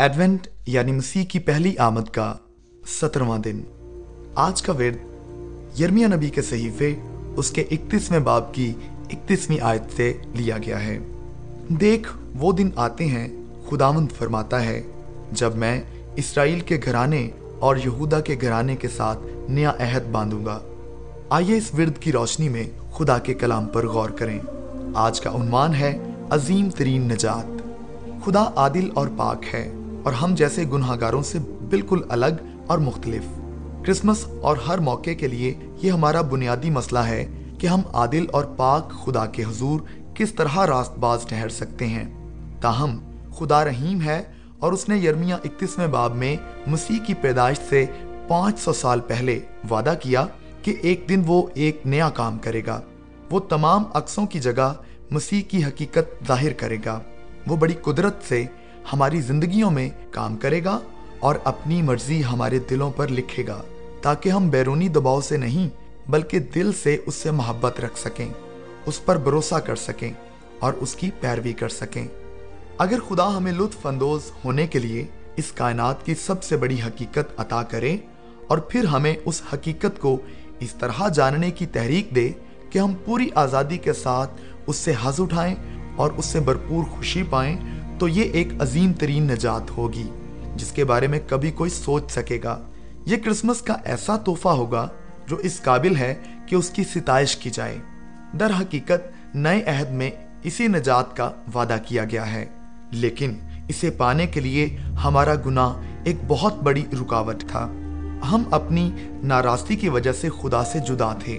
Advent یعنی مسیح کی پہلی آمد کا سترواں دن۔ آج کا ورد یرمیا نبی کے صحیفے اس کے اکتیسویں باب کی اکتیسویں آیت سے لیا گیا ہے۔ دیکھ، وہ دن آتے ہیں، خداوند فرماتا ہے، جب میں اسرائیل کے گھرانے اور یہودا کے گھرانے کے ساتھ نیا عہد باندھوں گا۔ آئیے اس ورد کی روشنی میں خدا کے کلام پر غور کریں۔ آج کا عنوان ہے عظیم ترین نجات۔ خدا عادل اور پاک ہے۔ اور ہم جیسے گناہ گاروں سے بالکل الگ اور مختلف۔ کرسمس اور ہر موقع کے لیے یہ ہمارا بنیادی مسئلہ ہے کہ ہم عادل اور پاک خدا کے حضور کس طرح راست باز ٹھہر سکتے ہیں۔ تاہم، خدا رحیم ہے اور اس نے یرمیا اکتیسویں باب میں مسیح کی پیدائش سے پانچ سو سال پہلے وعدہ کیا کہ ایک دن وہ ایک نیا کام کرے گا۔ وہ تمام عکسوں کی جگہ مسیح کی حقیقت ظاہر کرے گا۔ وہ بڑی قدرت سے ہماری زندگیوں میں کام کرے گا اور اپنی مرضی ہمارے دلوں پر لکھے گا، تاکہ ہم بیرونی دباؤ سے نہیں، بلکہ دل سے اس سے محبت رکھ سکیں، اس پر بھروسہ کر سکیں اور اس کی پیروی کر سکیں۔ اگر خدا ہمیں لطف اندوز ہونے کے لیے اس کائنات کی سب سے بڑی حقیقت عطا کرے اور پھر ہمیں اس حقیقت کو اس طرح جاننے کی تحریک دے کہ ہم پوری آزادی کے ساتھ اس سے حض اٹھائیں اور اس سے بھرپور خوشی پائیں تو یہ ایک عظیم ترین نجات ہوگی، جس کے بارے میں کبھی کوئی سوچ سکے گا۔ یہ کرسمس کا ایسا تحفہ ہوگا جو اس قابل ہے کہ اس کی ستائش کی جائے۔ در حقیقت، نئے عہد میں اسی نجات کا وعدہ کیا گیا ہے۔ لیکن اسے پانے کے لیے ہمارا گناہ ایک بہت بڑی رکاوٹ تھا۔ ہم اپنی ناراستی کی وجہ سے خدا سے جدا تھے۔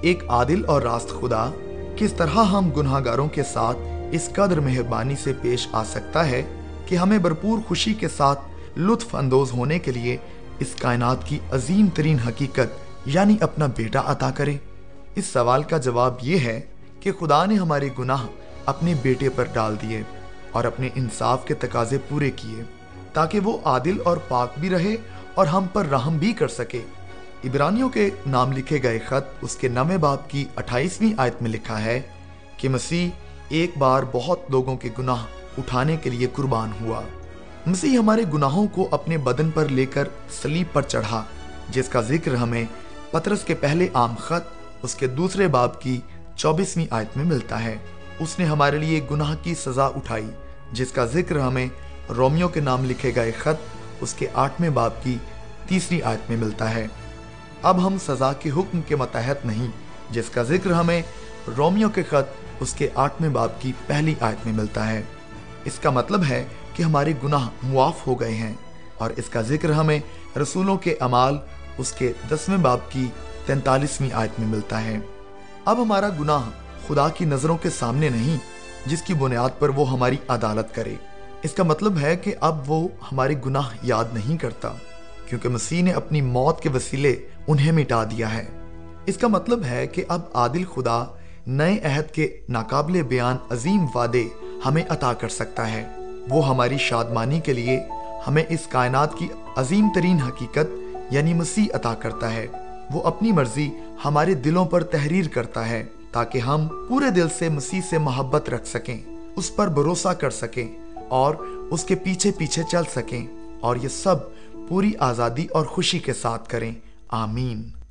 ایک عادل اور راست خدا، کس طرح ہم گناہ گاروں کے ساتھ اس قدر مہربانی سے پیش آ سکتا ہے کہ ہمیں بھرپور خوشی کے ساتھ لطف اندوز ہونے کے لیے اس کائنات کی عظیم ترین حقیقت یعنی اپنا بیٹا عطا کرے۔ اس سوال کا جواب یہ ہے کہ خدا نے ہمارے گناہ اپنے بیٹے پر ڈال دیے اور اپنے انصاف کے تقاضے پورے کیے تاکہ وہ عادل اور پاک بھی رہے اور ہم پر رحم بھی کر سکے۔ عبرانیوں کے نام لکھے گئے خط اس کے نویں باپ کی اٹھائیسویں آیت میں لکھا ہے کہ مسیح ایک بار بہت لوگوں کے گناہ اٹھانے کے لیے قربان ہوا۔ مسیح ہمارے گناہوں کو اپنے بدن پر لے کر سلیب پر چڑھا، جس کا ذکر ہمیں پترس کے پہلے عام خط، اس کے دوسرے باب کی چوبیسویں آیت میں ملتا ہے۔ اس نے ہمارے لیے گناہ کی سزا اٹھائی، جس کا ذکر ہمیں رومیو کے نام لکھے گئے خط، اس کے آٹھویں باب کی تیسری آیت میں ملتا ہے۔ اب ہم سزا کے حکم کے متحد نہیں، جس کا ذکر ہمیں رومیو کے خط اس کے آٹھویں باب کی پہلی آیت میں ملتا ہے۔ اس کا مطلب ہے کہ ہمارے گناہ معاف ہو گئے ہیں اور اس کا ذکر ہمیں رسولوں کے امال اس کے دسویں باب کی تینتالیسویں آیت میں ملتا ہے۔ اب ہمارا گناہ خدا کی نظروں کے سامنے نہیں، جس کی بنیاد پر وہ ہماری عدالت کرے۔ اس کا مطلب ہے کہ اب وہ ہمارے گناہ یاد نہیں کرتا، کیونکہ مسیح نے اپنی موت کے وسیلے انہیں مٹا دیا ہے۔ اس کا مطلب ہے کہ اب عادل خدا نئے عہد کے ناقابل بیان عظیم وعدے ہمیں عطا کر سکتا ہے۔ وہ ہماری شادمانی کے لیے ہمیں اس کائنات کی عظیم ترین حقیقت یعنی مسیح عطا کرتا ہے۔ وہ اپنی مرضی ہمارے دلوں پر تحریر کرتا ہے تاکہ ہم پورے دل سے مسیح سے محبت رکھ سکیں، اس پر بھروسہ کر سکیں اور اس کے پیچھے پیچھے چل سکیں اور یہ سب پوری آزادی اور خوشی کے ساتھ کریں۔ آمین۔